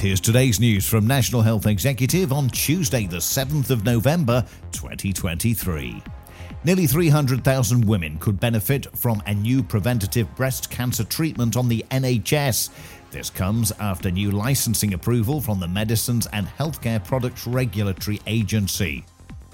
Here's today's news from National Health Executive on Tuesday, the 7th of November, 2023. Nearly 300,000 women could benefit from a new preventative breast cancer treatment on the NHS. This comes after new licensing approval from the Medicines and Healthcare Products Regulatory Agency.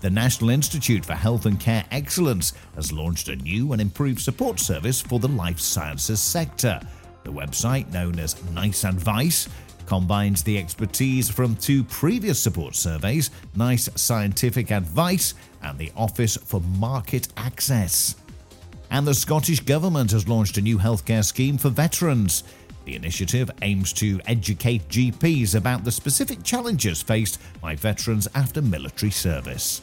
The National Institute for Health and Care Excellence has launched a new and improved support service for the life sciences sector. The website, known as NICE Advice, combines the expertise from two previous support surveys NICE Scientific Advice and the Office for Market Access. And the Scottish Government has launched a new healthcare scheme for veterans. The initiative aims to educate GPs about the specific challenges faced by veterans after military service.